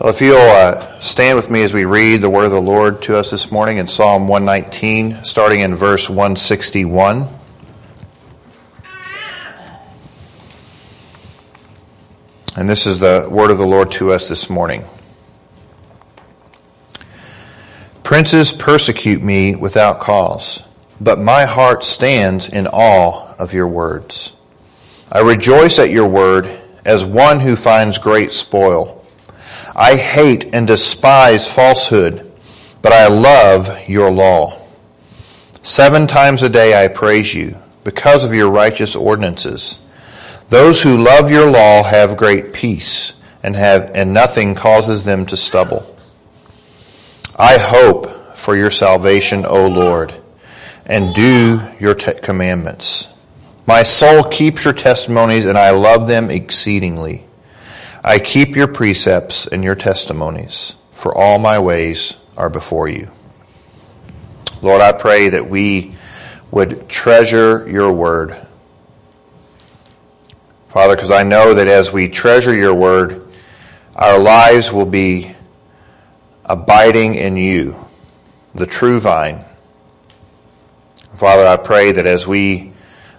Well, if you'll uh, stand with me as we read the word of the Lord to us this morning in Psalm 119, starting in verse 161. And this is the word of the Lord to us this morning. Princes persecute me without cause, but my heart stands in awe of your words. I rejoice at your word as one who finds great spoil. I hate and despise falsehood, but I love your law. Seven times a day I praise you because of your righteous ordinances. Those who love your law have great peace and have and nothing causes them to stumble. I hope for your salvation, O Lord, and do your commandments. My soul keeps your testimonies and I love them exceedingly. I keep your precepts and your testimonies, for all my ways are before you. Lord, I pray that we would treasure your word. Father, because I know that as we treasure your word, our lives will be abiding in you, the true vine. Father, I pray that as we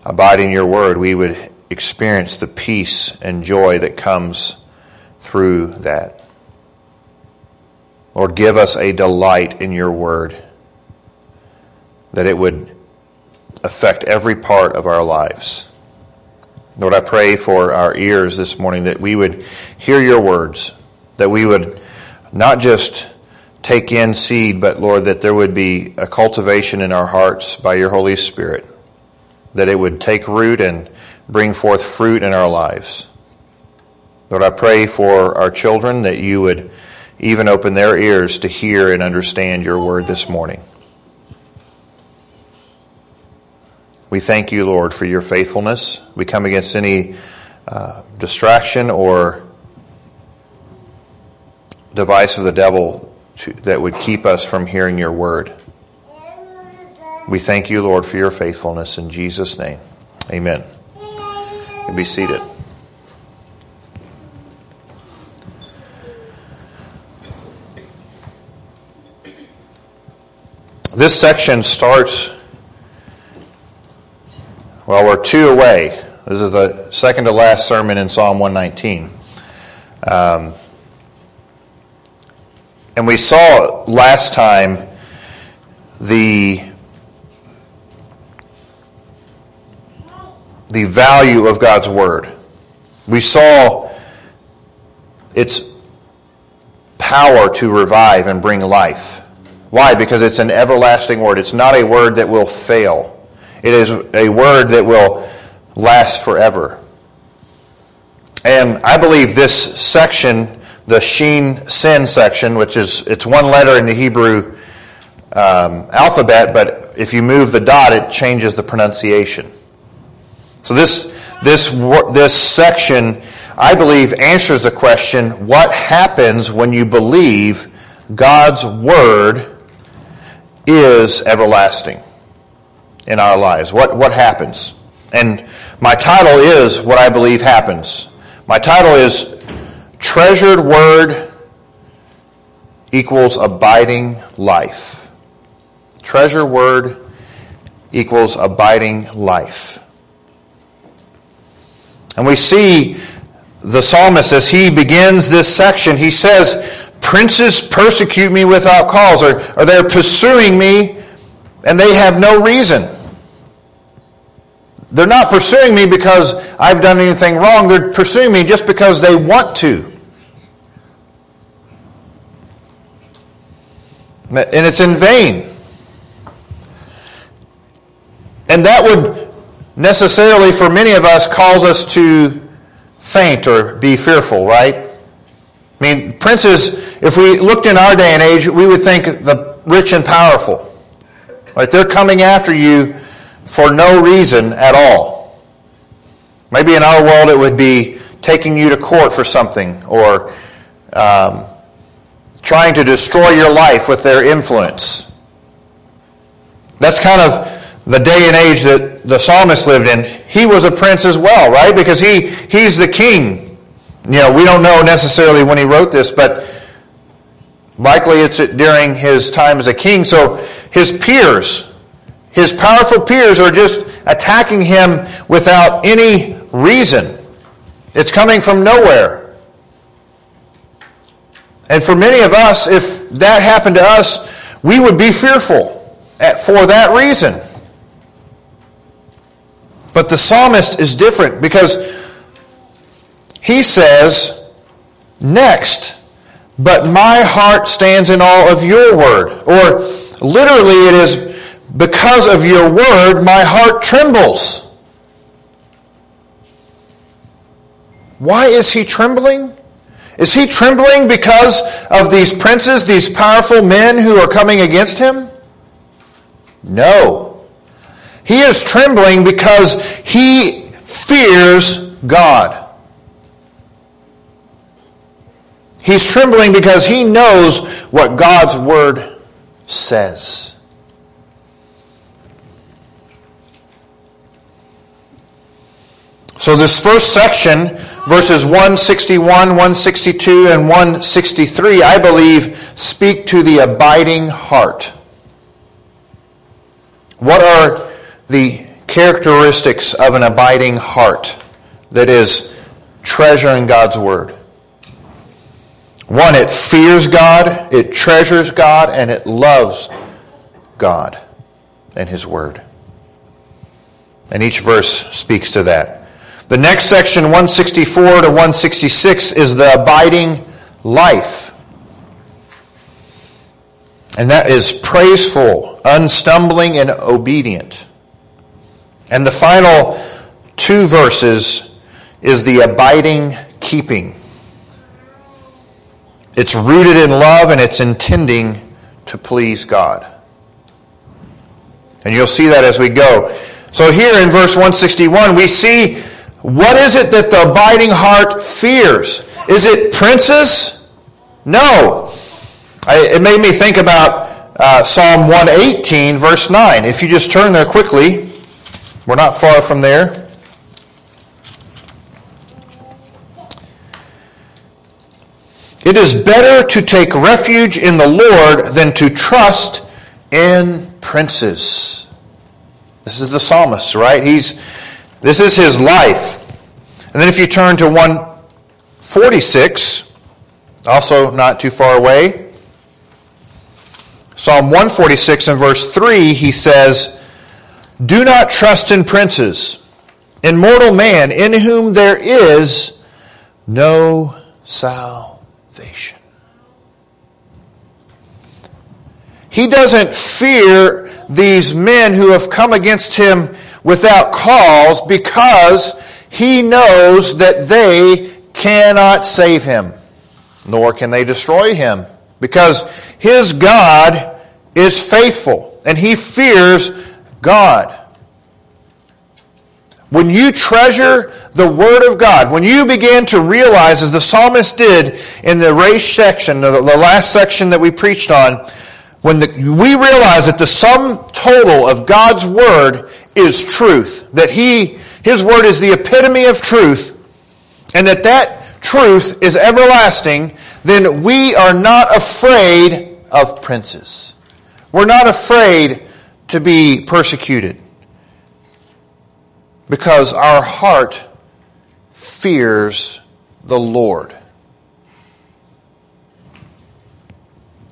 abide in your word, we would experience the peace and joy that comes through that. Lord, give us a delight in your word, that it would affect every part of our lives. Lord, I pray for our ears this morning that we would hear your words, that we would not just take in seed, but Lord, that there would be a cultivation in our hearts by your Holy Spirit, that it would take root and bring forth fruit in our lives. Lord, I pray for our children that you would even open their ears to hear and understand your word this morning. We thank you, Lord, for your faithfulness. We come against any uh, distraction or device of the devil to, that would keep us from hearing your word. We thank you, Lord, for your faithfulness in Jesus' name. Amen. You be seated. This section starts, well, we're two away. This is the second to last sermon in Psalm 119. Um, and we saw last time the the value of God's word. We saw its power to revive and bring life. Why? Because it's an everlasting word. It's not a word that will fail. It is a word that will last forever. And I believe this section, the Sheen Sin section, which is it's one letter in the Hebrew um, alphabet, but if you move the dot, it changes the pronunciation. So this this this section, I believe, answers the question: What happens when you believe God's word is everlasting in our lives. What, what happens? And my title is what I believe happens. My title is Treasured Word equals abiding life. Treasure Word equals abiding life. And we see the psalmist as he begins this section, he says, Princes persecute me without cause, or, or they're pursuing me and they have no reason. They're not pursuing me because I've done anything wrong. They're pursuing me just because they want to. And it's in vain. And that would necessarily, for many of us, cause us to faint or be fearful, right? I mean, princes, if we looked in our day and age, we would think the rich and powerful. Right? They're coming after you for no reason at all. Maybe in our world it would be taking you to court for something or um, trying to destroy your life with their influence. That's kind of the day and age that the psalmist lived in. He was a prince as well, right? Because he, he's the king you know, we don't know necessarily when he wrote this, but Likely it's during his time as a king. So his peers, his powerful peers are just attacking him without any reason. It's coming from nowhere. And for many of us, if that happened to us, we would be fearful for that reason. But the psalmist is different because he says, next, but my heart stands in awe of your word. Or literally it is, because of your word, my heart trembles. Why is he trembling? Is he trembling because of these princes, these powerful men who are coming against him? No. He is trembling because he fears God. He's trembling because he knows what God's word says. So, this first section, verses 161, 162, and 163, I believe, speak to the abiding heart. What are the characteristics of an abiding heart that is treasuring God's Word? One, it fears God, it treasures God, and it loves God and His Word. And each verse speaks to that. The next section, 164 to 166, is the abiding life. And that is praiseful, unstumbling, and obedient. And the final two verses is the abiding keeping. It's rooted in love and it's intending to please God. And you'll see that as we go. So here in verse 161, we see what is it that the abiding heart fears? Is it princes? No. I, it made me think about uh, Psalm 118, verse 9. If you just turn there quickly, we're not far from there. It is better to take refuge in the Lord than to trust in princes. This is the psalmist, right? He's this is his life. And then if you turn to 146, also not too far away, Psalm 146 and verse 3, he says, Do not trust in princes, in mortal man, in whom there is no salvation. He doesn't fear these men who have come against him without cause because he knows that they cannot save him, nor can they destroy him. Because his God is faithful and he fears God. When you treasure the Word of God, when you begin to realize, as the psalmist did in the Resh section, the last section that we preached on, when the, we realize that the sum total of God's Word is truth, that He, His Word is the epitome of truth, and that that truth is everlasting, then we are not afraid of princes. We're not afraid to be persecuted because our heart fears the Lord.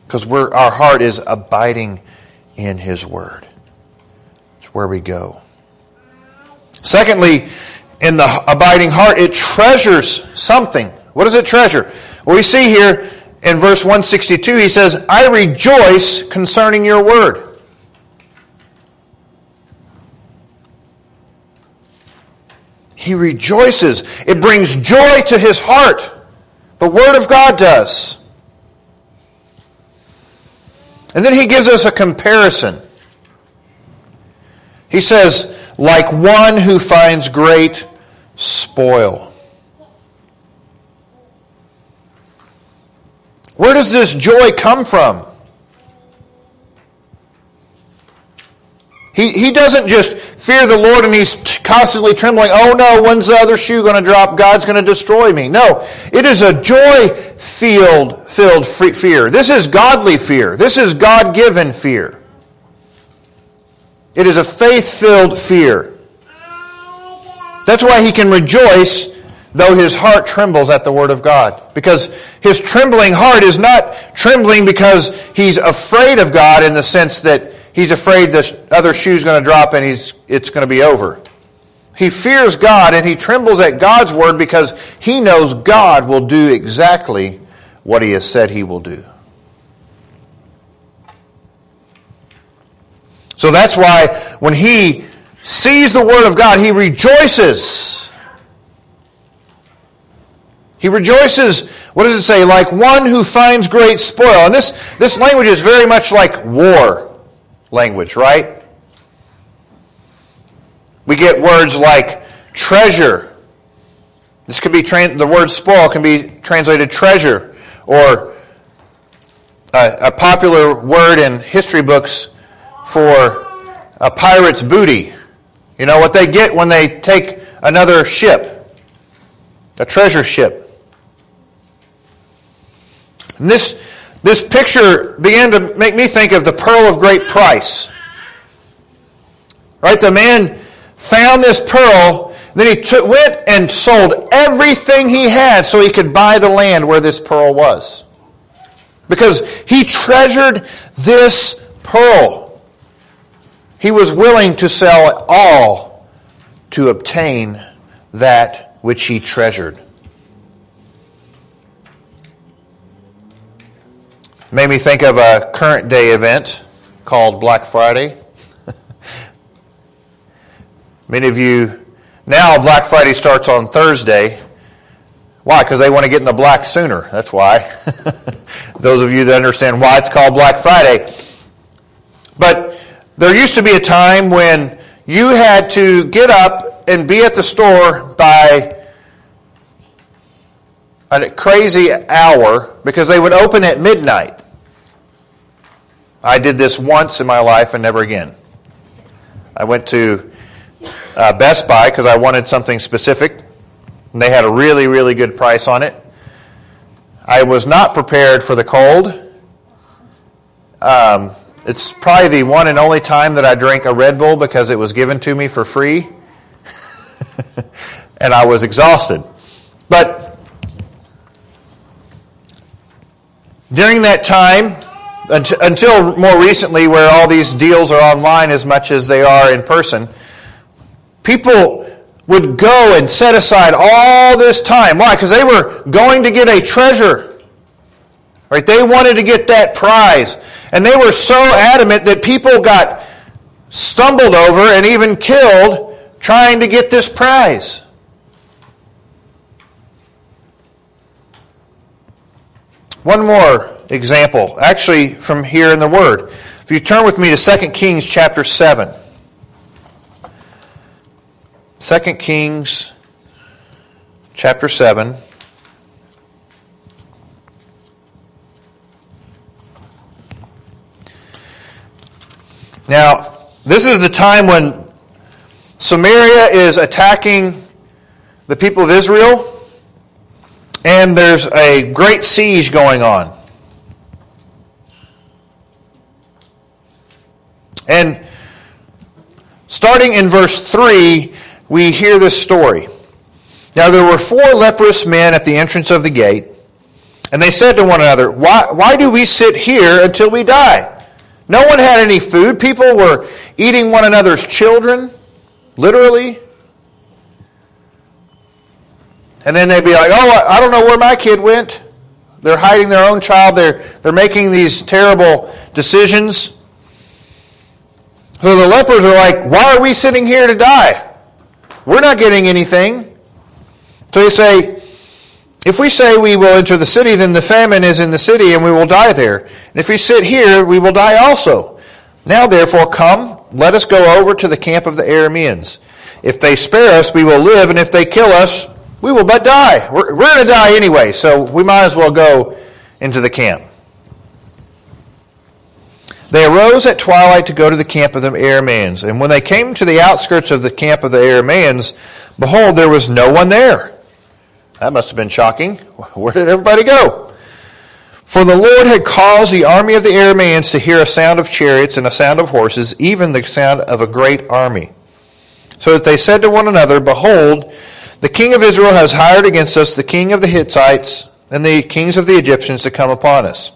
Because our heart is abiding in His Word. It's where we go. Secondly, in the abiding heart, it treasures something. What does it treasure? Well, we see here in verse 162, he says, I rejoice concerning your word. He rejoices. It brings joy to his heart. The Word of God does. And then he gives us a comparison. He says, like one who finds great spoil. Where does this joy come from? He, doesn't just fear the Lord and he's constantly trembling, oh no, when's the other shoe going to drop? God's going to destroy me. No, it is a joy filled, filled fear. This is godly fear. This is God given fear. It is a faith filled fear. That's why he can rejoice though his heart trembles at the word of God. Because his trembling heart is not trembling because he's afraid of God in the sense that he's afraid the other shoe's going to drop and he's, it's going to be over. He fears God and he trembles at God's word because he knows God will do exactly what he has said he will do. So that's why when he sees the word of God, he rejoices. He rejoices, what does it say? Like one who finds great spoil. And this, this language is very much like war language, right? We get words like treasure. This could be, the word spoil can be translated treasure, or a, a popular word in history books for a pirate's booty. You know what they get when they take another ship, a treasure ship. And this, this picture began to make me think of the pearl of great price. Right? The man found this pearl, then he took, went and sold everything he had so he could buy the land where this pearl was. Because he treasured this pearl. He was willing to sell all to obtain that which he treasured. Made me think of a current day event called Black Friday. Many of you, now Black Friday starts on Thursday. Why? Because they want to get in the black sooner. That's why. Those of you that understand why it's called Black Friday. But there used to be a time when you had to get up and be at the store by a crazy hour because they would open at midnight. I did this once in my life and never again. I went to uh, Best Buy because I wanted something specific, and they had a really, really good price on it. I was not prepared for the cold. Um, it's probably the one and only time that I drank a Red Bull because it was given to me for free. and I was exhausted. But during that time, until more recently, where all these deals are online as much as they are in person, people would go and set aside all this time. Why? Because they were going to get a treasure. Right? They wanted to get that prize. And they were so adamant that people got stumbled over and even killed trying to get this prize. One more example, actually from here in the Word. If you turn with me to 2 Kings chapter 7. 2 Kings chapter 7. Now, this is the time when Samaria is attacking the people of Israel, and there's a great siege going on. And starting in verse 3, we hear this story. Now there were four leprous men at the entrance of the gate, and they said to one another, Why, why do we sit here until we die? No one had any food. People were eating one another's children, literally. And then they'd be like, oh, I don't know where my kid went. They're hiding their own child. They're, they're making these terrible decisions. So the lepers are like, why are we sitting here to die? We're not getting anything. So they say, if we say we will enter the city, then the famine is in the city and we will die there. And if we sit here, we will die also. Now therefore come, let us go over to the camp of the Arameans. If they spare us, we will live, and if they kill us, we will but die. We're, we're going to die anyway, so we might as well go into the camp. They arose at twilight to go to the camp of the Arameans. And when they came to the outskirts of the camp of the Arameans, behold, there was no one there. That must have been shocking. Where did everybody go? For the Lord had caused the army of the Arameans to hear a sound of chariots and a sound of horses, even the sound of a great army. So that they said to one another, Behold, the king of Israel has hired against us the king of the Hittites and the kings of the Egyptians to come upon us.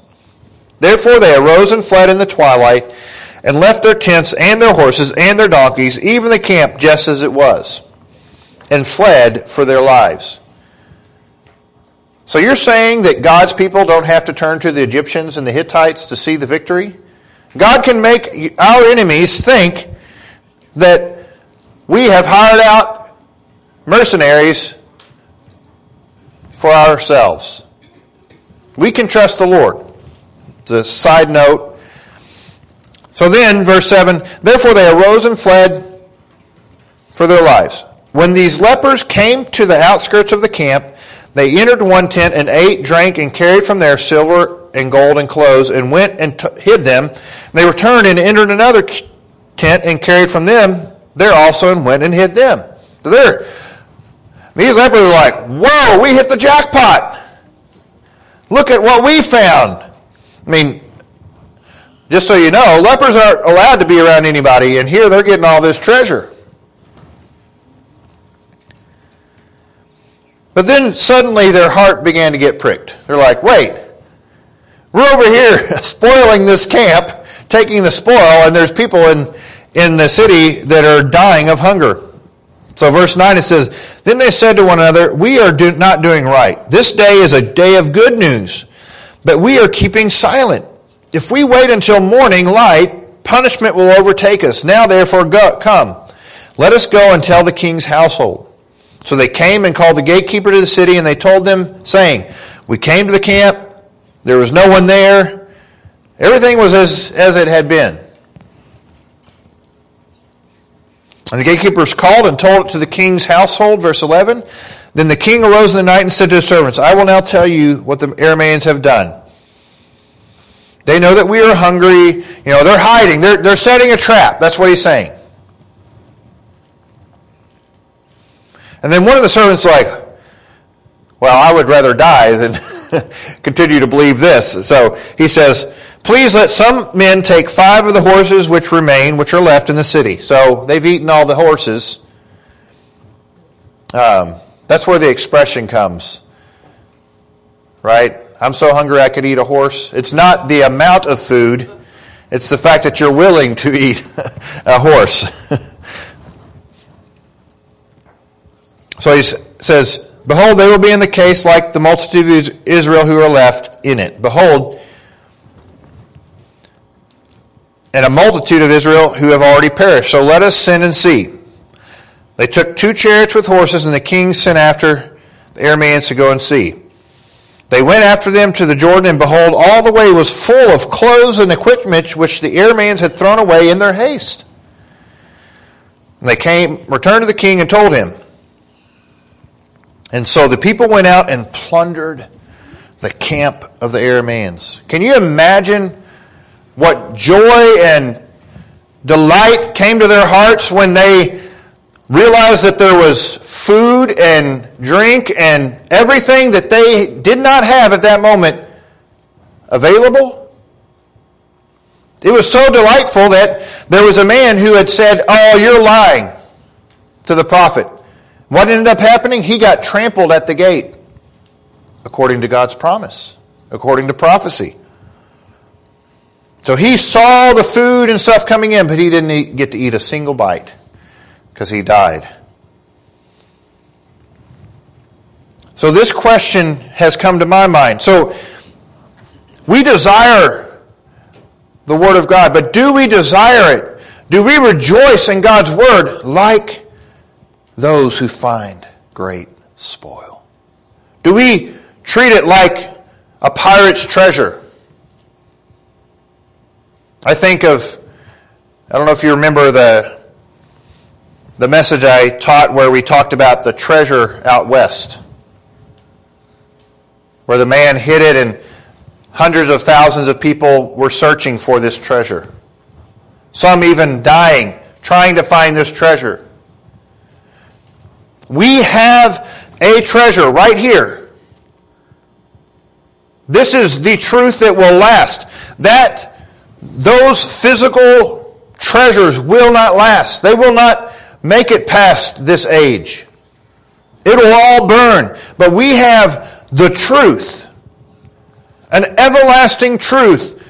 Therefore they arose and fled in the twilight, and left their tents and their horses and their donkeys, even the camp just as it was, and fled for their lives. So you're saying that God's people don't have to turn to the Egyptians and the Hittites to see the victory? God can make our enemies think that we have hired out mercenaries for ourselves. We can trust the Lord. The side note. So then, verse 7 Therefore they arose and fled for their lives. When these lepers came to the outskirts of the camp, they entered one tent and ate, drank, and carried from there silver and gold and clothes, and went and t- hid them. They returned and entered another tent and carried from them there also and went and hid them. So there, these lepers were like, "Whoa, we hit the jackpot! Look at what we found." I mean, just so you know, lepers aren't allowed to be around anybody, and here they're getting all this treasure. But then suddenly their heart began to get pricked. They're like, wait, we're over here spoiling this camp, taking the spoil, and there's people in, in the city that are dying of hunger. So verse 9 it says, Then they said to one another, We are do- not doing right. This day is a day of good news but we are keeping silent. If we wait until morning light, punishment will overtake us. Now therefore go, come. Let us go and tell the king's household. So they came and called the gatekeeper to the city, and they told them, saying, We came to the camp, there was no one there, everything was as, as it had been. And the gatekeepers called and told it to the king's household, verse 11. Then the king arose in the night and said to his servants, I will now tell you what the Arameans have done. They know that we are hungry. You know, they're hiding. They're, they're setting a trap. That's what he's saying. And then one of the servants like, well, I would rather die than continue to believe this. So he says, please let some men take five of the horses which remain, which are left in the city. So they've eaten all the horses. Um, that's where the expression comes. Right? I'm so hungry I could eat a horse. It's not the amount of food, it's the fact that you're willing to eat a horse. so he says, Behold, they will be in the case like the multitude of Israel who are left in it. Behold, and a multitude of Israel who have already perished. So let us send and see. They took two chariots with horses, and the king sent after the Arameans to go and see. They went after them to the Jordan, and behold, all the way was full of clothes and equipment which the Arameans had thrown away in their haste. And they came, returned to the king, and told him. And so the people went out and plundered the camp of the Arameans. Can you imagine what joy and delight came to their hearts when they realized that there was food and drink and everything that they did not have at that moment available. It was so delightful that there was a man who had said, Oh, you're lying to the prophet. What ended up happening? He got trampled at the gate, according to God's promise, according to prophecy. So he saw the food and stuff coming in, but he didn't get to eat a single bite because he died. So this question has come to my mind. So we desire the Word of God, but do we desire it? Do we rejoice in God's Word like those who find great spoil? Do we treat it like a pirate's treasure? I think of, I don't know if you remember the the message I taught where we talked about the treasure out west, where the man hid it and Hundreds of thousands of people were searching for this treasure. Some even dying, trying to find this treasure. We have a treasure right here. This is the truth that will last. That those physical treasures will not last. They will not make it past this age. It'll all burn. But we have the truth an everlasting truth.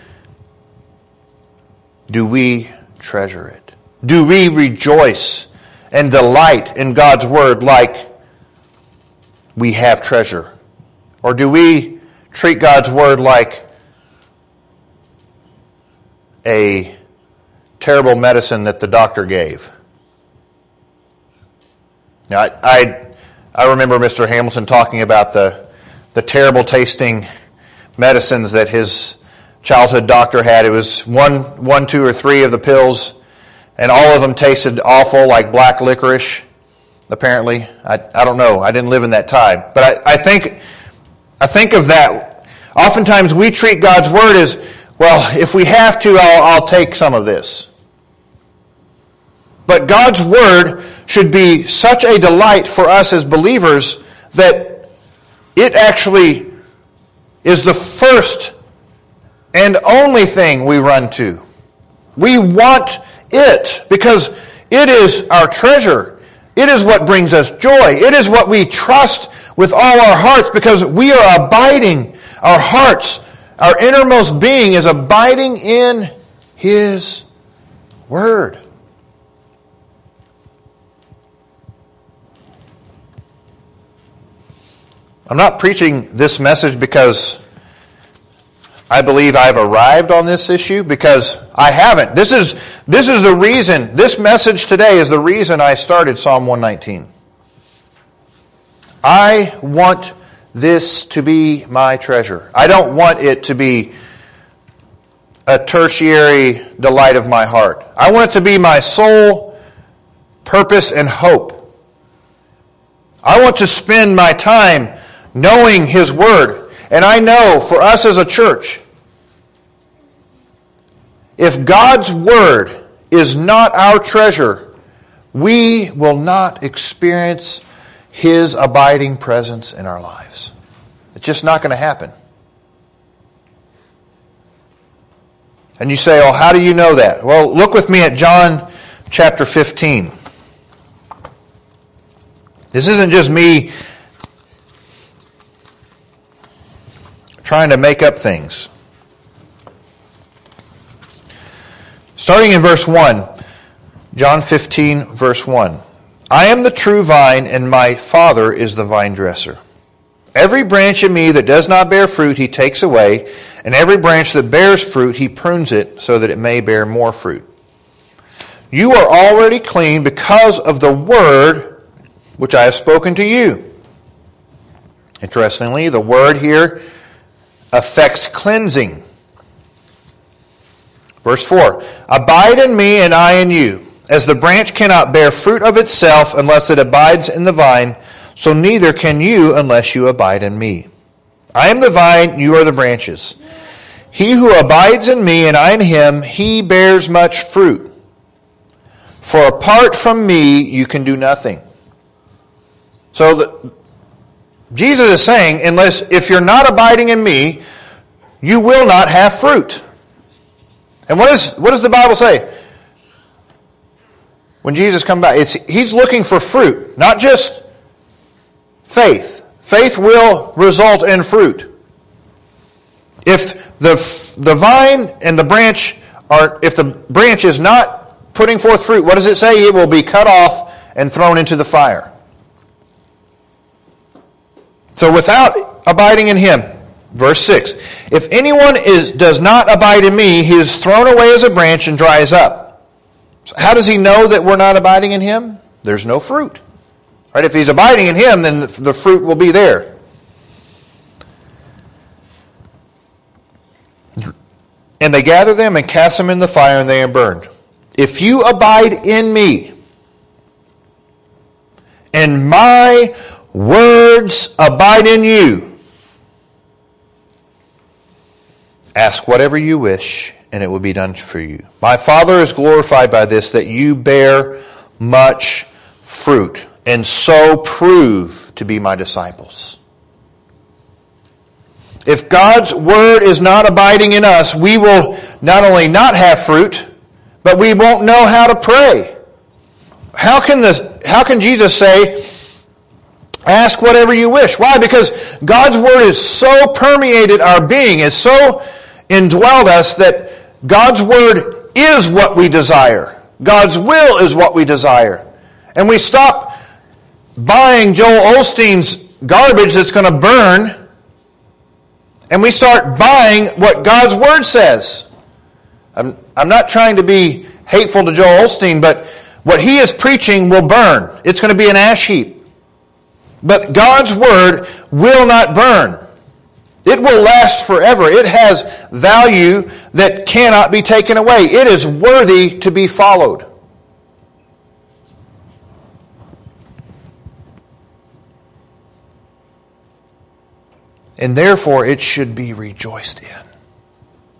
Do we treasure it? Do we rejoice and delight in God's Word like we have treasure? Or do we treat God's Word like a terrible medicine that the doctor gave? I, I, I remember Mr. Hamilton talking about the, the terrible tasting medicines that his childhood doctor had. It was one, one, two, or three of the pills, and all of them tasted awful, like black licorice. Apparently, I, I don't know. I didn't live in that time, but I, I think I think of that. Oftentimes, we treat God's word as well. If we have to, I'll, I'll take some of this. But God's word should be such a delight for us as believers that it actually is the first and only thing we run to. We want it because it is our treasure. It is what brings us joy. It is what we trust with all our hearts because we are abiding. Our hearts, our innermost being is abiding in His Word. I'm not preaching this message because I believe I've arrived on this issue because I haven't. This is, this is the reason, this message today is the reason I started Psalm 119. I want this to be my treasure. I don't want it to be a tertiary delight of my heart. I want it to be my sole purpose and hope. I want to spend my time knowing His Word. And I know for us as a church, if God's Word is not our treasure, we will not experience His abiding presence in our lives. It's just not going to happen. And you say, oh, how do you know that? Well, look with me at John chapter 15. This isn't just me trying to make up things. Starting in verse 1, John 15, verse 1. I am the true vine, and my Father is the vine dresser. Every branch in me that does not bear fruit, he takes away, and every branch that bears fruit, he prunes it so that it may bear more fruit. You are already clean because of the word which I have spoken to you. Interestingly, the word here affects cleansing. Verse 4 Abide in me, and I in you. As the branch cannot bear fruit of itself unless it abides in the vine, so neither can you unless you abide in me. I am the vine, you are the branches. He who abides in me and I in him, he bears much fruit. For apart from me, you can do nothing. So the, Jesus is saying, unless if you're not abiding in me, you will not have fruit. And what, is, what does the Bible say? When Jesus comes back, it's, he's looking for fruit, not just faith. Faith will result in fruit. If the, the vine and the branch are, if the branch is not putting forth fruit, what does it say? It will be cut off and thrown into the fire. So without abiding in Him, verse 6, if anyone is, does not abide in me, he is thrown away as a branch and dries up. So how does he know that we're not abiding in Him? There's no fruit. Right? If he's abiding in Him, then the, the fruit will be there. And they gather them and cast them in the fire, and they are burned. If you abide in me, and my words abide in you. Ask whatever you wish, and it will be done for you. My Father is glorified by this, that you bear much fruit, and so prove to be my disciples. If God's word is not abiding in us, we will not only not have fruit, but we won't know how to pray. How can the, how can Jesus say, ask whatever you wish? Why? Because God's word is so permeated our being, is so indwelled us that God's word is what we desire. God's will is what we desire. And we stop buying Joel Osteen's garbage that's going to burn, and we start buying what God's word says. I'm, I'm not trying to be hateful to Joel Osteen, but what he is preaching will burn. It's going to be an ash heap. But God's word will not burn. It will last forever. It has value that cannot be taken away. It is worthy to be followed. And therefore, it should be rejoiced in.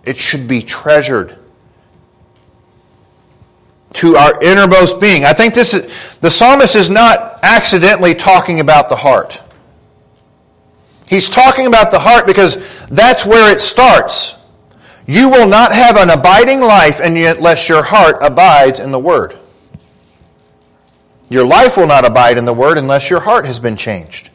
It should be treasured to our innermost being. I think this is, the psalmist is not accidentally talking about the heart. He's talking about the heart because that's where it starts. You will not have an abiding life unless your heart abides in the Word. Your life will not abide in the Word unless your heart has been changed.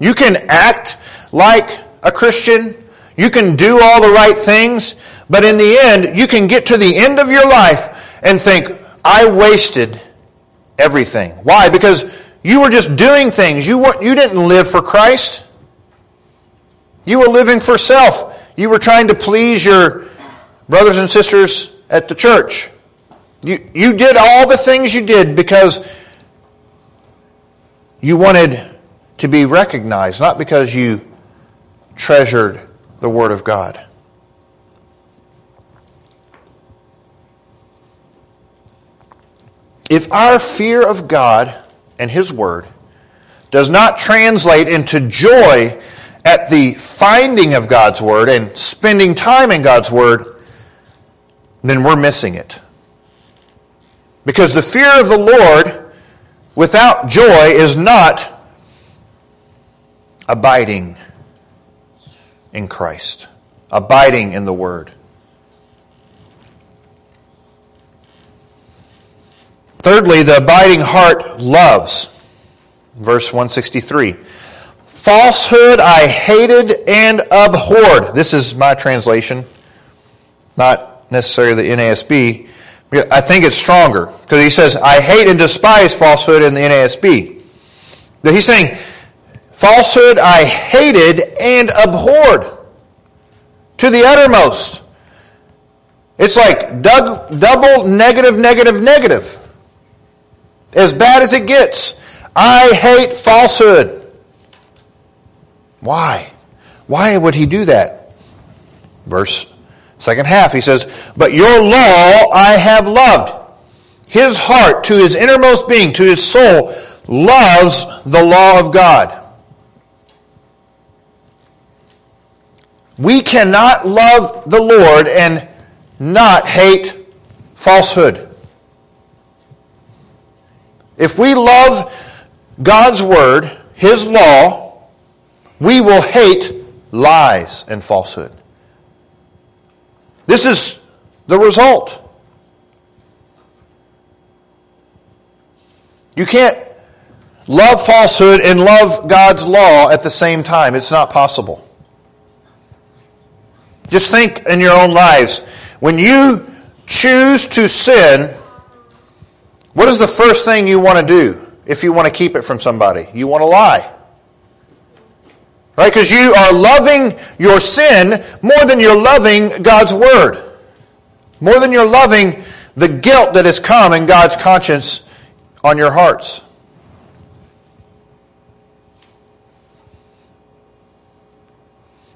You can act like a Christian. You can do all the right things. But in the end, you can get to the end of your life and think, I wasted everything. Why? Because you were just doing things. You, weren't, you didn't live for Christ. You were living for self. You were trying to please your brothers and sisters at the church. You, you did all the things you did because you wanted to be recognized, not because you treasured the Word of God. If our fear of God and His Word does not translate into joy at the finding of God's Word and spending time in God's Word, then we're missing it. Because the fear of the Lord without joy is not abiding in Christ, abiding in the Word. Thirdly, the abiding heart loves. Verse 163. Falsehood I hated and abhorred. This is my translation, not necessarily the NASB. I think it's stronger because he says, I hate and despise falsehood in the NASB. But he's saying, falsehood I hated and abhorred to the uttermost. It's like double negative, negative, negative. As bad as it gets. I hate falsehood. Why? Why would he do that? Verse second half, he says, But your law I have loved. His heart, to his innermost being, to his soul, loves the law of God. We cannot love the Lord and not hate falsehood. If we love God's Word, His law, we will hate lies and falsehood. This is the result. You can't love falsehood and love God's law at the same time. It's not possible. Just think in your own lives. When you choose to sin, what is the first thing you want to do if you want to keep it from somebody? You want to lie. Right? Because you are loving your sin more than you're loving God's Word. More than you're loving the guilt that has come in God's conscience on your hearts.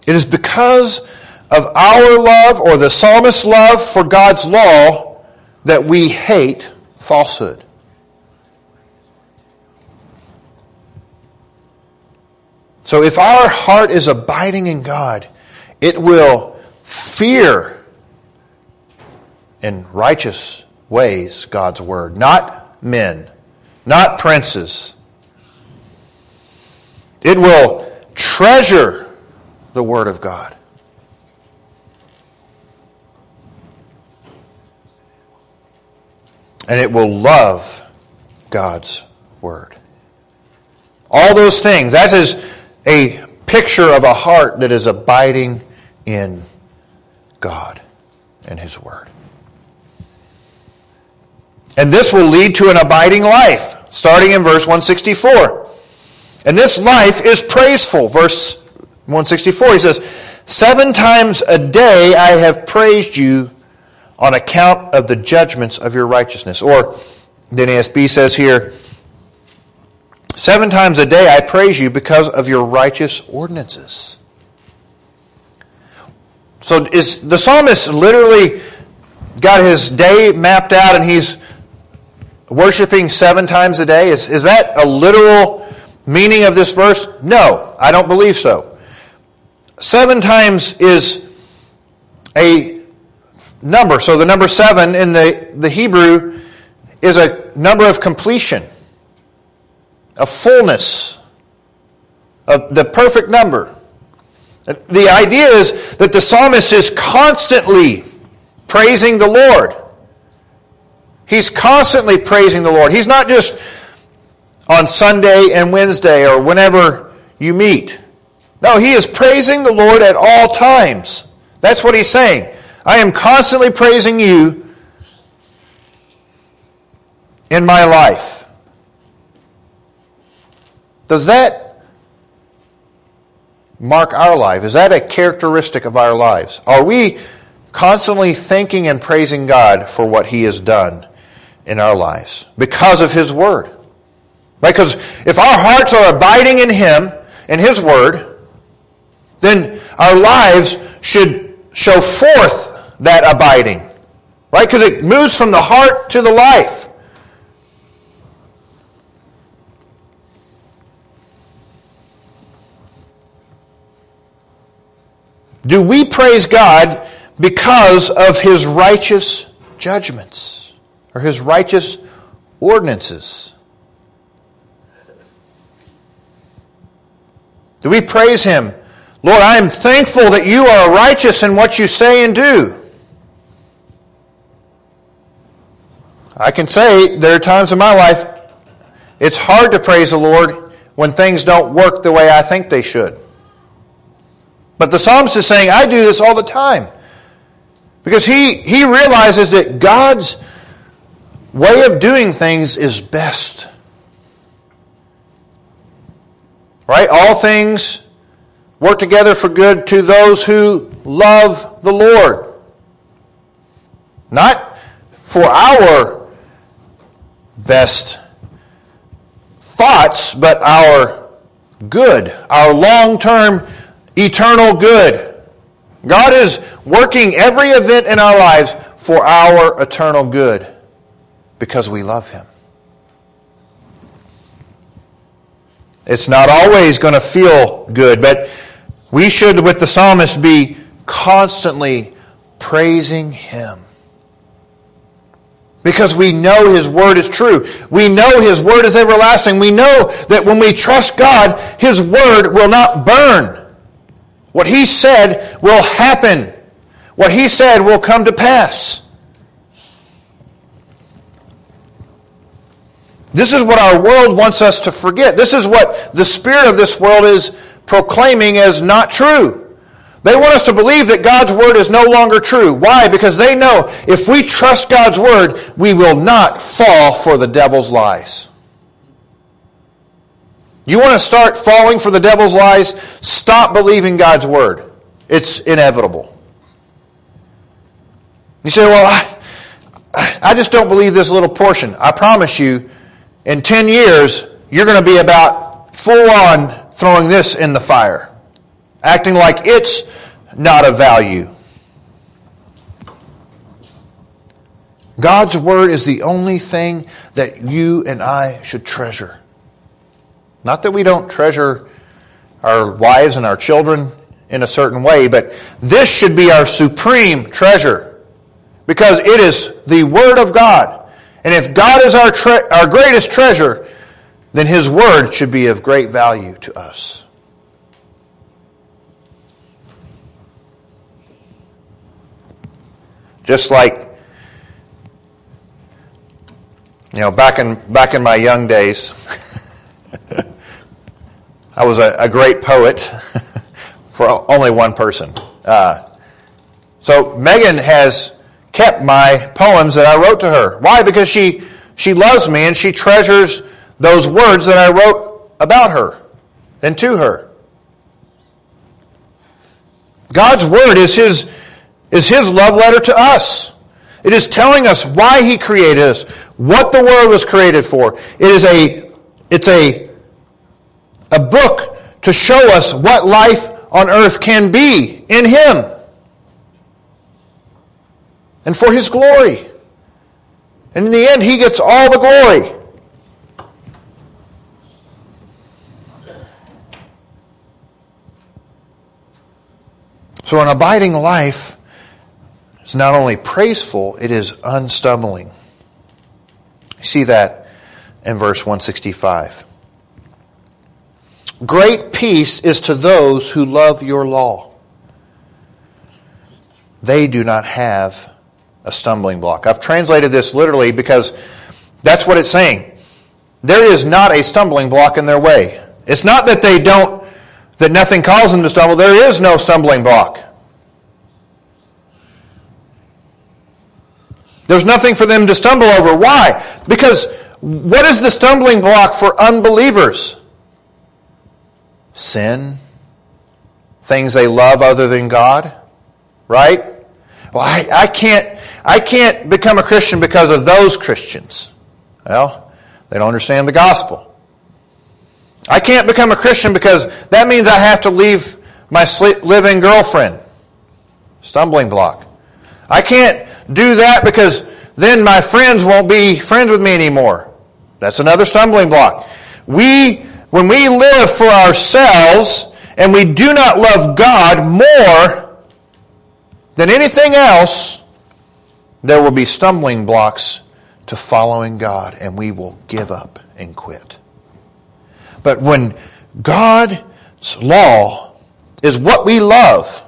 It is because of our love or the psalmist's love for God's law that we hate falsehood. So if our heart is abiding in God, it will fear in righteous ways God's word, not men, not princes. It will treasure the word of God. And it will love God's word. All those things. That is a picture of a heart that is abiding in God and His Word. And this will lead to an abiding life, starting in verse 164. And this life is praiseful. Verse 164, he says, Seven times a day I have praised you on account of the judgments of your righteousness. Or, the NASB says here, Seven times a day I praise you because of your righteous ordinances. So is the psalmist literally got his day mapped out and he's worshiping seven times a day? Is, is that a literal meaning of this verse? No, I don't believe so. Seven times is a number. So the number seven in the, the Hebrew is a number of completion, a fullness, of the perfect number. The idea is that the psalmist is constantly praising the Lord. He's constantly praising the Lord. He's not just on Sunday and Wednesday or whenever you meet. No, he is praising the Lord at all times. That's what he's saying. I am constantly praising you in my life. Does that mark our life? Is that a characteristic of our lives? Are we constantly thanking and praising God for what He has done in our lives because of His Word? Because if our hearts are abiding in Him and His Word, then our lives should show forth that abiding. Right? Because it moves from the heart to the life. Do we praise God because of his righteous judgments or his righteous ordinances? Do we praise him? Lord, I am thankful that you are righteous in what you say and do. I can say there are times in my life it's hard to praise the Lord when things don't work the way I think they should. But the psalmist is saying, I do this all the time. Because he, he realizes that God's way of doing things is best. Right? All things work together for good to those who love the Lord. Not for our best thoughts, but our good, our long term eternal good. God is working every event in our lives for our eternal good because we love Him. It's not always going to feel good, but we should, with the psalmist, be constantly praising Him. Because we know His Word is true. We know His Word is everlasting. We know that when we trust God, His Word will not burn. What he said will happen. What he said will come to pass. This is what our world wants us to forget. This is what the spirit of this world is proclaiming as not true. They want us to believe that God's word is no longer true. Why? Because they know if we trust God's word, we will not fall for the devil's lies. You want to start falling for the devil's lies? Stop believing God's word. It's inevitable. You say, well, I, I just don't believe this little portion. I promise you, in 10 years, you're going to be about full on throwing this in the fire, acting like it's not of value. God's word is the only thing that you and I should treasure. Not that we don't treasure our wives and our children in a certain way, but this should be our supreme treasure because it is the Word of God. And if God is our, tre- our greatest treasure, then His Word should be of great value to us. Just like, you know, back in, back in my young days, I was a, a great poet for only one person. Uh, so Megan has kept my poems that I wrote to her. Why? Because she, she loves me and she treasures those words that I wrote about her and to her. God's word is his, is his love letter to us. It is telling us why he created us, what the world was created for. It is a, it's a, a book to show us what life on earth can be in Him and for His glory. And in the end, He gets all the glory. So, an abiding life is not only praiseful, it is unstumbling. You see that in verse 165. Great peace is to those who love your law. They do not have a stumbling block. I've translated this literally because that's what it's saying. There is not a stumbling block in their way. It's not that they don't, that nothing causes them to stumble. There is no stumbling block. There's nothing for them to stumble over. Why? Because what is the stumbling block for unbelievers? sin, things they love other than God, right? Well, I, I can't, I can't become a Christian because of those Christians. Well, they don't understand the gospel. I can't become a Christian because that means I have to leave my living girlfriend. Stumbling block. I can't do that because then my friends won't be friends with me anymore. That's another stumbling block. We when we live for ourselves and we do not love God more than anything else, there will be stumbling blocks to following God and we will give up and quit. But when God's law is what we love,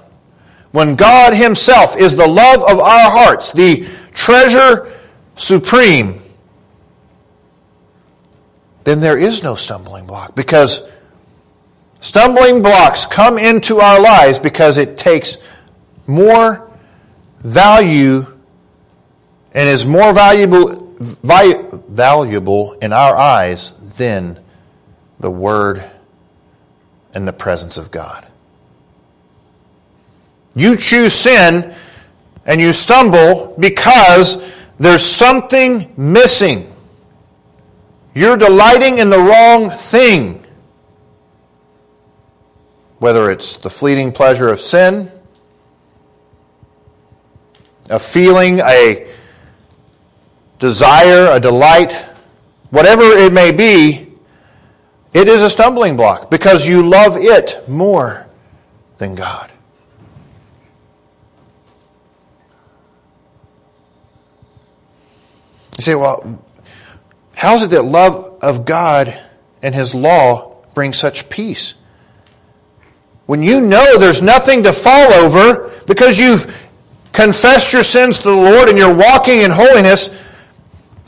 when God Himself is the love of our hearts, the treasure supreme, then there is no stumbling block because stumbling blocks come into our lives because it takes more value and is more valuable valuable in our eyes than the word and the presence of God. You choose sin and you stumble because there's something missing. You're delighting in the wrong thing. Whether it's the fleeting pleasure of sin, a feeling, a desire, a delight, whatever it may be, it is a stumbling block because you love it more than God. You say, well, how is it that love of God and His law brings such peace? When you know there's nothing to fall over because you've confessed your sins to the Lord and you're walking in holiness,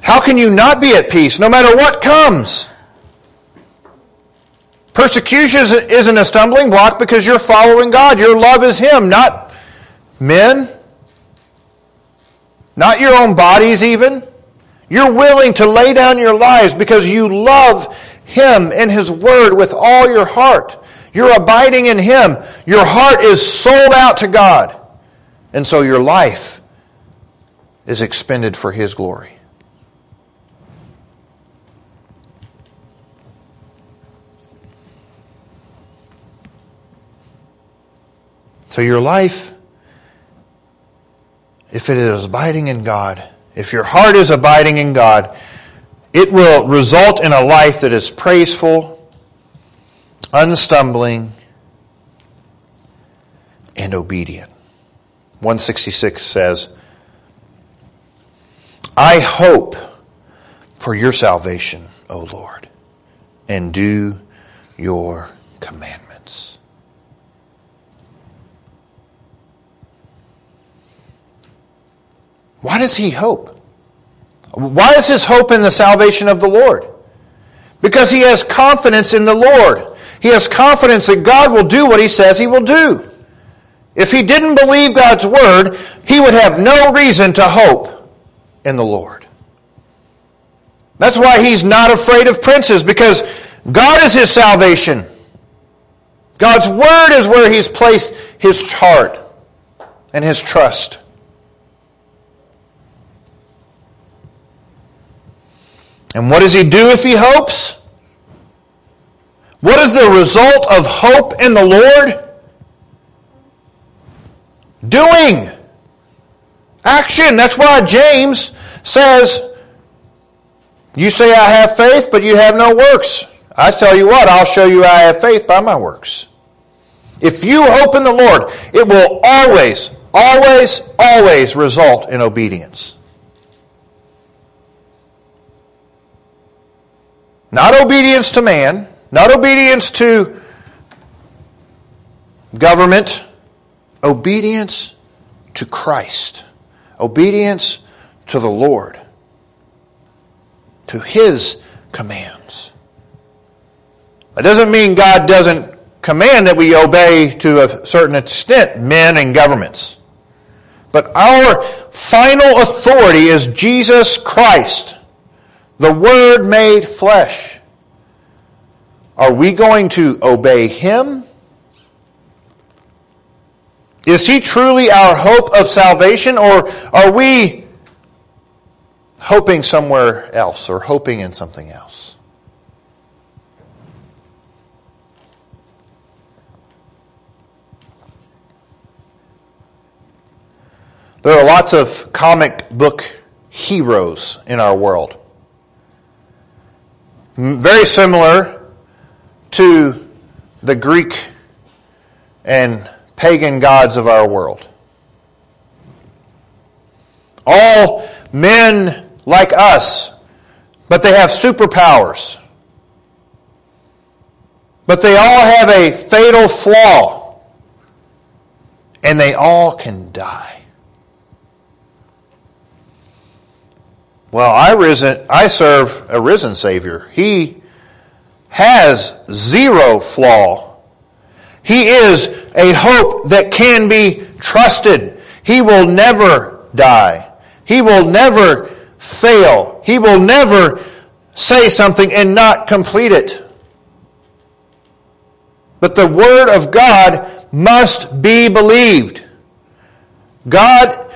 how can you not be at peace no matter what comes? Persecution isn't a stumbling block because you're following God. Your love is Him, not men, not your own bodies even. You're willing to lay down your lives because you love Him and His Word with all your heart. You're abiding in Him. Your heart is sold out to God. And so your life is expended for His glory. So your life, if it is abiding in God, if your heart is abiding in God, it will result in a life that is praiseful, unstumbling, and obedient. 166 says, I hope for your salvation, O Lord, and do your commandments. Why does he hope? Why is his hope in the salvation of the Lord? Because he has confidence in the Lord. He has confidence that God will do what he says he will do. If he didn't believe God's word, he would have no reason to hope in the Lord. That's why he's not afraid of princes, because God is his salvation. God's word is where he's placed his heart and his trust. And what does he do if he hopes? What is the result of hope in the Lord? Doing. Action. That's why James says, You say I have faith, but you have no works. I tell you what, I'll show you I have faith by my works. If you hope in the Lord, it will always, always, always result in obedience. Not obedience to man, not obedience to government, obedience to Christ, obedience to the Lord, to His commands. That doesn't mean God doesn't command that we obey to a certain extent men and governments. But our final authority is Jesus Christ, the Word made flesh. Are we going to obey Him? Is He truly our hope of salvation, or are we hoping somewhere else or hoping in something else? There are lots of comic book heroes in our world. Very similar to the Greek and pagan gods of our world. All men like us, but they have superpowers. But they all have a fatal flaw, and they all can die. Well, I, risen, I serve a risen Savior. He has zero flaw. He is a hope that can be trusted. He will never die. He will never fail. He will never say something and not complete it. But the Word of God must be believed. God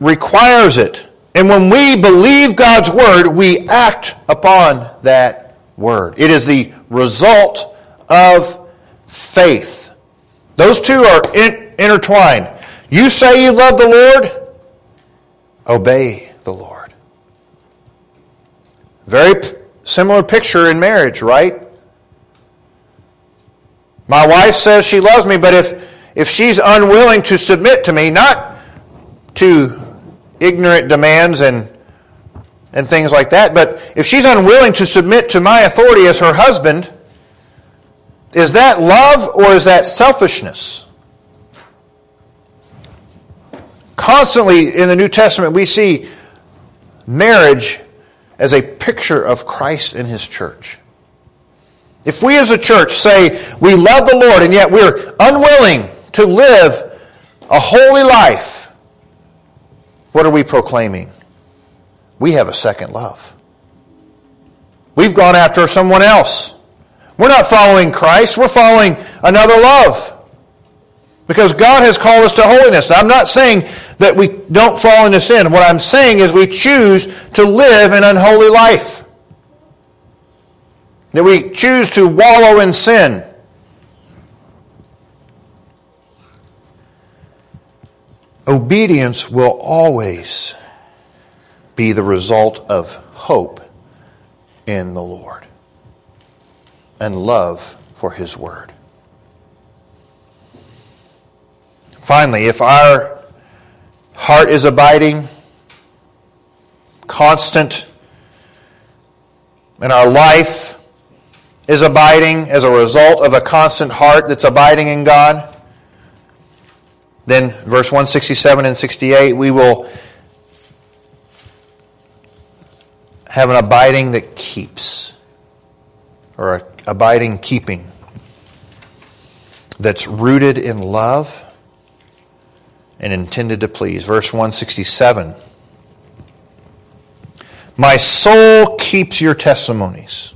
requires it. And when we believe God's word, we act upon that word. It is the result of faith. Those two are in, intertwined. You say you love the Lord, obey the Lord. Very p- similar picture in marriage, right? My wife says she loves me, but if, if she's unwilling to submit to me, not to ignorant demands and and things like that. But if she's unwilling to submit to my authority as her husband, is that love or is that selfishness? Constantly in the New Testament, we see marriage as a picture of Christ and His church. If we as a church say we love the Lord and yet we're unwilling to live a holy life, what are we proclaiming? We have a second love. We've gone after someone else. We're not following Christ, we're following another love. Because God has called us to holiness. Now, I'm not saying that we don't fall into sin. What I'm saying is we choose to live an unholy life. That we choose to wallow in sin. Obedience will always be the result of hope in the Lord and love for His Word. Finally, if our heart is abiding, constant, and our life is abiding as a result of a constant heart that's abiding in God, then verse 167 and 68, we will have an abiding that keeps, or a abiding keeping that's rooted in love and intended to please. Verse 167 My soul keeps your testimonies.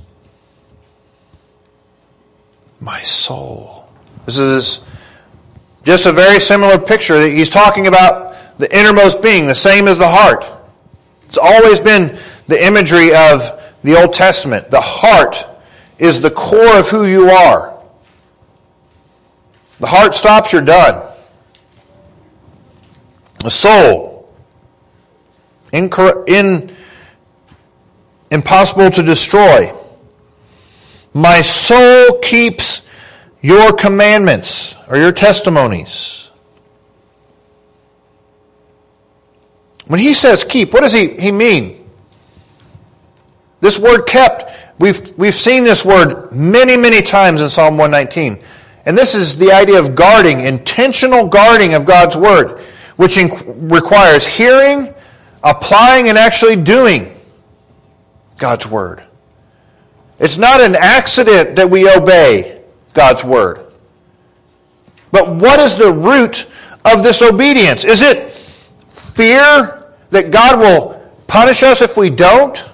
My soul. This is just a very similar picture he's talking about the innermost being, the same as the heart. It's always been the imagery of the Old Testament. The heart is the core of who you are. The heart stops, you're done. The soul, in, impossible to destroy. My soul keeps your commandments or your testimonies. When he says keep, what does he, he mean? This word kept, we've, we've seen this word many, many times in Psalm 119. And this is the idea of guarding, intentional guarding of God's word, which requires hearing, applying, and actually doing God's word. It's not an accident that we obey. God's word. But what is the root of this obedience? Is it fear that God will punish us if we don't?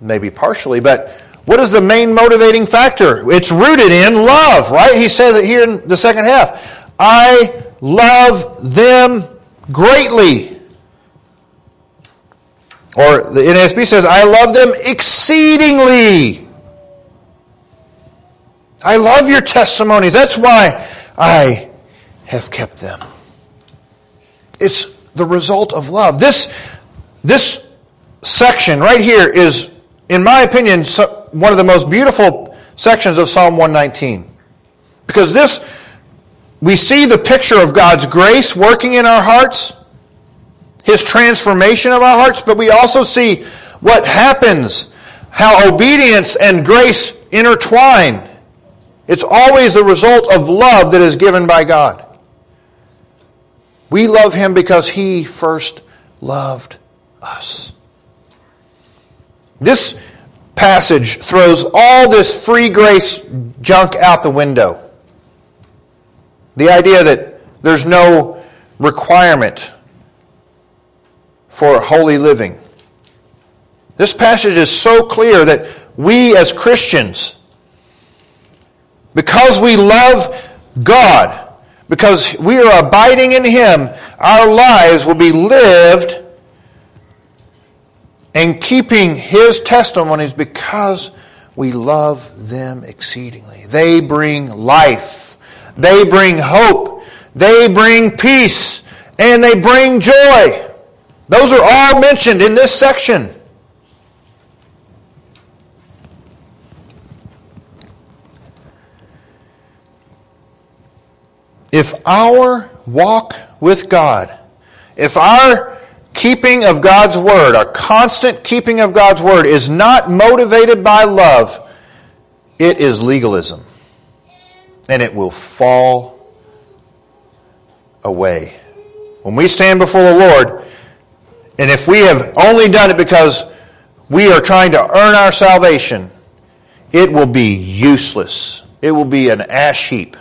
Maybe partially, but what is the main motivating factor? It's rooted in love, right? He says it here in the second half. I love them greatly. Or the NASB says, I love them exceedingly. I love your testimonies. That's why I have kept them. It's the result of love. This, this section right here is, in my opinion, one of the most beautiful sections of Psalm 119. Because this, we see the picture of God's grace working in our hearts, His transformation of our hearts, but we also see what happens, how obedience and grace intertwine it's always the result of love that is given by God. We love Him because He first loved us. This passage throws all this free grace junk out the window. The idea that there's no requirement for holy living. This passage is so clear that we as Christians because we love God, because we are abiding in Him, our lives will be lived and keeping His testimonies because we love them exceedingly. They bring life. They bring hope. They bring peace. And they bring joy. Those are all mentioned in this section. If our walk with God, if our keeping of God's Word, our constant keeping of God's Word is not motivated by love, it is legalism. And it will fall away. When we stand before the Lord, and if we have only done it because we are trying to earn our salvation, it will be useless. It will be an ash heap.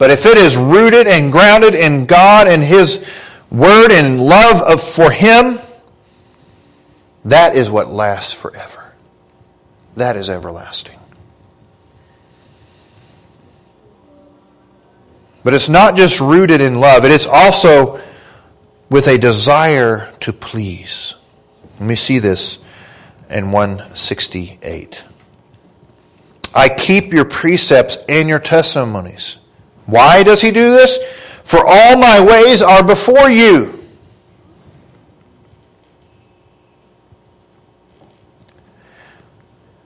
But if it is rooted and grounded in God and His Word and love of, for Him, that is what lasts forever. That is everlasting. But it's not just rooted in love, it is also with a desire to please. Let me see this in 168. I keep your precepts and your testimonies why does he do this? For all my ways are before you.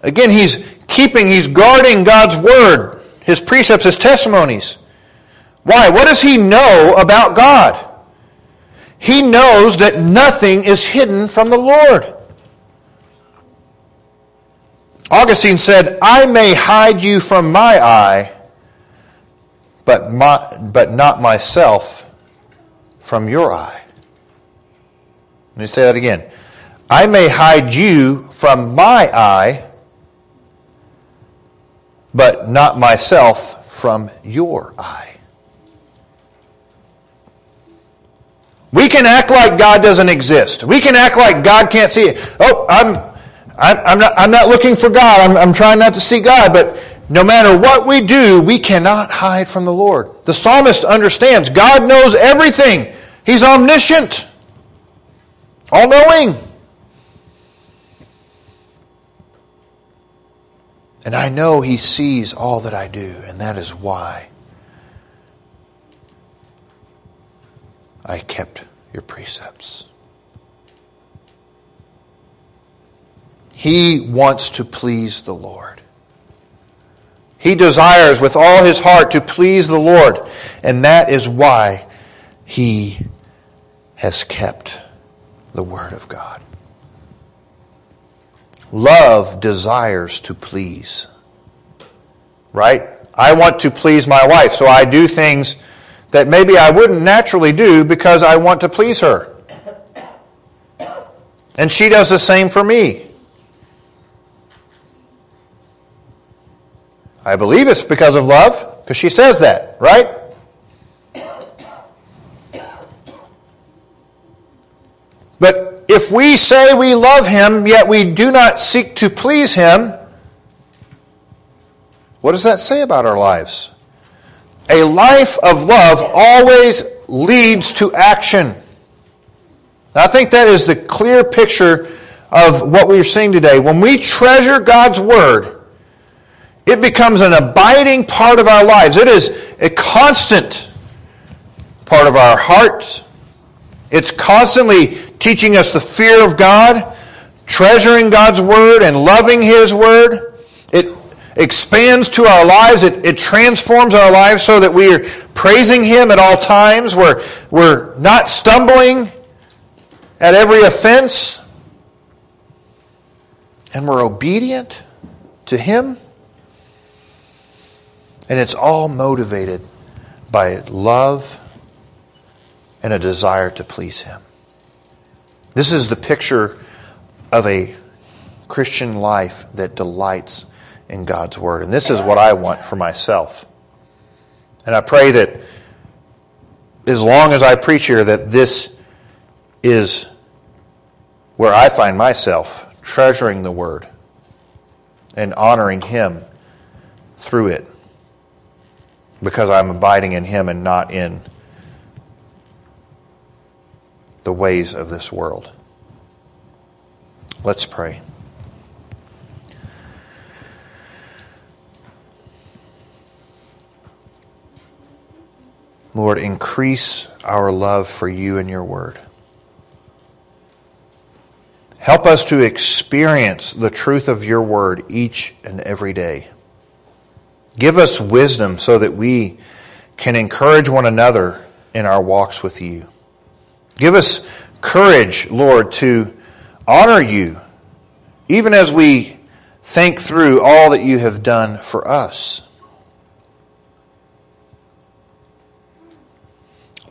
Again, he's keeping, he's guarding God's word, his precepts, his testimonies. Why? What does he know about God? He knows that nothing is hidden from the Lord. Augustine said, I may hide you from my eye, but, my, but not myself from your eye. Let me say that again. I may hide you from my eye, but not myself from your eye. We can act like God doesn't exist. We can act like God can't see it. Oh, I'm I'm, not, I'm not looking for God. I'm, I'm trying not to see God. But no matter what we do, we cannot hide from the Lord. The psalmist understands God knows everything. He's omniscient, all knowing. And I know He sees all that I do, and that is why I kept your precepts. He wants to please the Lord. He desires with all his heart to please the Lord, and that is why he has kept the Word of God. Love desires to please. Right? I want to please my wife, so I do things that maybe I wouldn't naturally do because I want to please her. And she does the same for me. I believe it's because of love, because she says that, right? But if we say we love him, yet we do not seek to please him, what does that say about our lives? A life of love always leads to action. I think that is the clear picture of what we're seeing today. When we treasure God's Word, it becomes an abiding part of our lives. It is a constant part of our hearts. It's constantly teaching us the fear of God, treasuring God's Word, and loving His Word. It expands to our lives. It, it transforms our lives so that we are praising Him at all times. We're, we're not stumbling at every offense. And we're obedient to Him. And it's all motivated by love and a desire to please Him. This is the picture of a Christian life that delights in God's Word. And this is what I want for myself. And I pray that as long as I preach here, that this is where I find myself treasuring the Word and honoring Him through it because I'm abiding in Him and not in the ways of this world. Let's pray. Lord, increase our love for you and your word. Help us to experience the truth of your word each and every day. Give us wisdom so that we can encourage one another in our walks with you. Give us courage, Lord, to honor you, even as we think through all that you have done for us.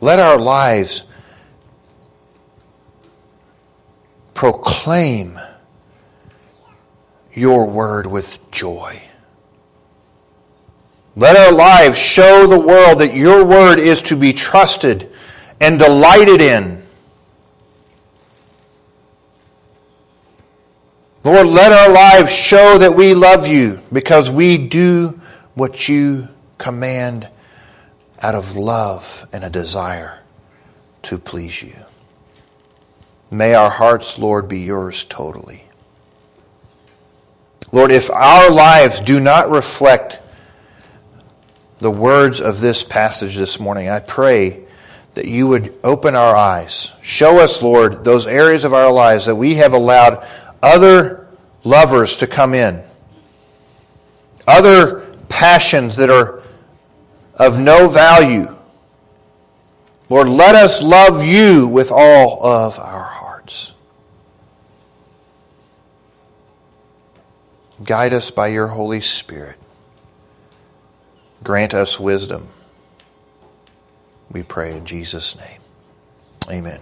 Let our lives proclaim your word with joy. Let our lives show the world that your word is to be trusted and delighted in. Lord, let our lives show that we love you because we do what you command out of love and a desire to please you. May our hearts, Lord, be yours totally. Lord, if our lives do not reflect the words of this passage this morning. I pray that you would open our eyes. Show us, Lord, those areas of our lives that we have allowed other lovers to come in, other passions that are of no value. Lord, let us love you with all of our hearts. Guide us by your Holy Spirit. Grant us wisdom. We pray in Jesus' name. Amen.